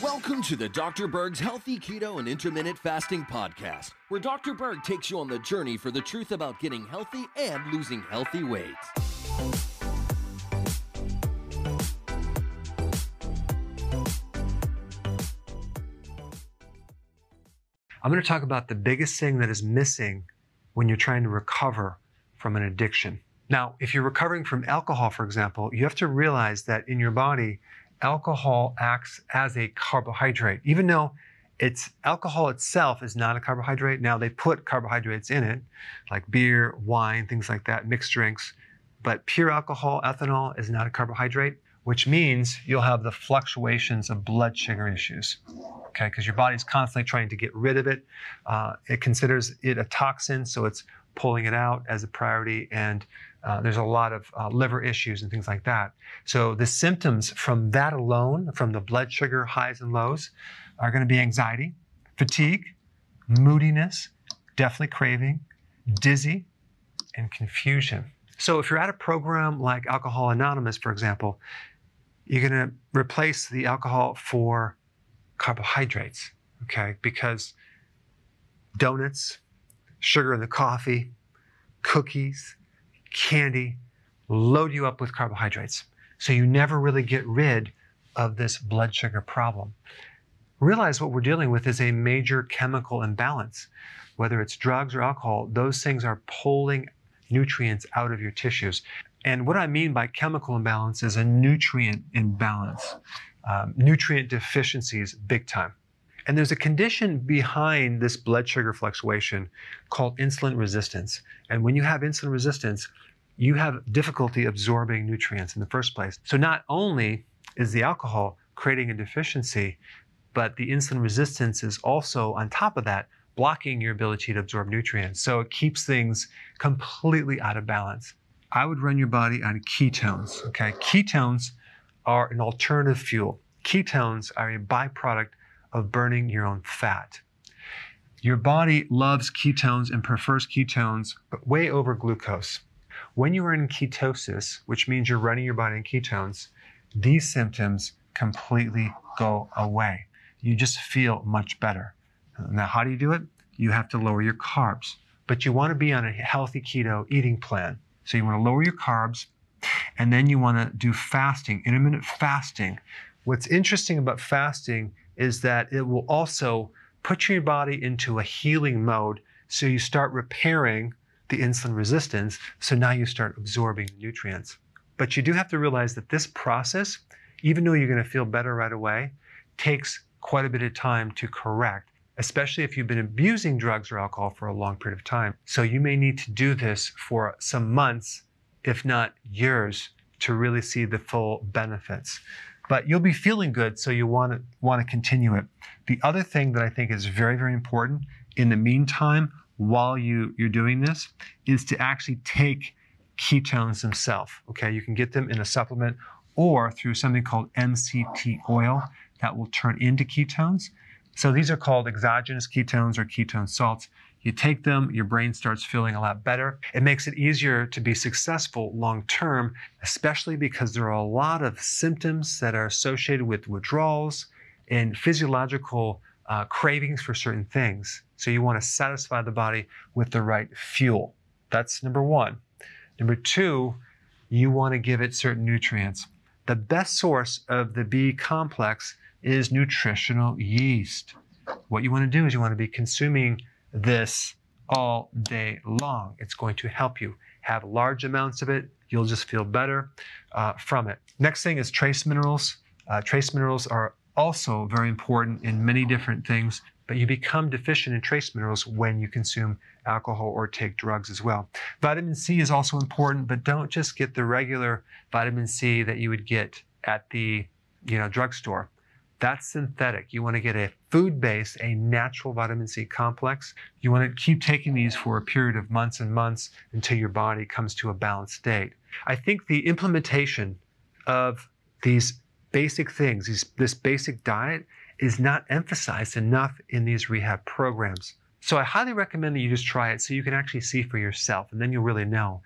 Welcome to the Dr. Berg's Healthy Keto and Intermittent Fasting Podcast, where Dr. Berg takes you on the journey for the truth about getting healthy and losing healthy weight. I'm going to talk about the biggest thing that is missing when you're trying to recover from an addiction. Now, if you're recovering from alcohol, for example, you have to realize that in your body, alcohol acts as a carbohydrate, even though it's alcohol itself is not a carbohydrate. Now they put carbohydrates in it, like beer, wine, things like that, mixed drinks. But pure alcohol, ethanol, is not a carbohydrate, which means you'll have the fluctuations of blood sugar issues. Okay, because your body's constantly trying to get rid of it. Uh, it considers it a toxin, so it's pulling it out as a priority, and uh, there's a lot of uh, liver issues and things like that. So the symptoms from that alone, from the blood sugar highs and lows, are going to be anxiety, fatigue, moodiness, definitely craving, dizzy, and confusion. So if you're at a program like Alcohol Anonymous, for example, you're going to replace the alcohol for carbohydrates, okay? Because donuts, sugar in the coffee, cookies, candy load you up with carbohydrates. So you never really get rid of this blood sugar problem. Realize what we're dealing with is a major chemical imbalance. Whether it's drugs or alcohol, those things are pulling nutrients out of your tissues. And what I mean by chemical imbalance is a nutrient imbalance, um, nutrient deficiencies, big time. And there's a condition behind this blood sugar fluctuation called insulin resistance. And when you have insulin resistance, you have difficulty absorbing nutrients in the first place. So not only is the alcohol creating a deficiency, but the insulin resistance is also on top of that blocking your ability to absorb nutrients. So it keeps things completely out of balance. I would run your body on ketones, okay? Ketones are an alternative fuel. Ketones are a byproduct of burning your own fat. Your body loves ketones and prefers ketones, but way over glucose. When you are in ketosis, which means you're running your body in ketones, these symptoms completely go away. You just feel much better. Now, how do you do it? You have to lower your carbs, but you want to be on a healthy keto eating plan. So you want to lower your carbs, and then you want to do fasting, intermittent fasting. What's interesting about fasting is that it will also put your body into a healing mode. So you start repairing the insulin resistance. So now you start absorbing nutrients. But you do have to realize that this process, even though you're going to feel better right away, takes quite a bit of time to correct, especially if you've been abusing drugs or alcohol for a long period of time. So you may need to do this for some months, if not years, to really see the full benefits but you'll be feeling good, so you want to want to continue it. The other thing that I think is very very important in the meantime, while you you're doing this, is to actually take ketones themselves. Okay, you can get them in a supplement or through something called MCT oil that will turn into ketones. So these are called exogenous ketones or ketone salts. You take them, your brain starts feeling a lot better. It makes it easier to be successful long term, especially because there are a lot of symptoms that are associated with withdrawals and physiological uh, cravings for certain things. So you want to satisfy the body with the right fuel. That's number one. Number two, you want to give it certain nutrients. The best source of the B complex is nutritional yeast. What you want to do is you want to be consuming this all day long. It's going to help you have large amounts of it. You'll just feel better uh, from it. Next thing is trace minerals. Uh, trace minerals are also very important in many different things, but you become deficient in trace minerals when you consume alcohol or take drugs as well. Vitamin C is also important, but don't just get the regular vitamin C that you would get at the you know drugstore. That's synthetic. You want to get a food based, a natural vitamin C complex. You want to keep taking these for a period of months and months until your body comes to a balanced state. I think the implementation of these basic things, these, this basic diet, is not emphasized enough in these rehab programs. So I highly recommend that you just try it so you can actually see for yourself, and then you'll really know.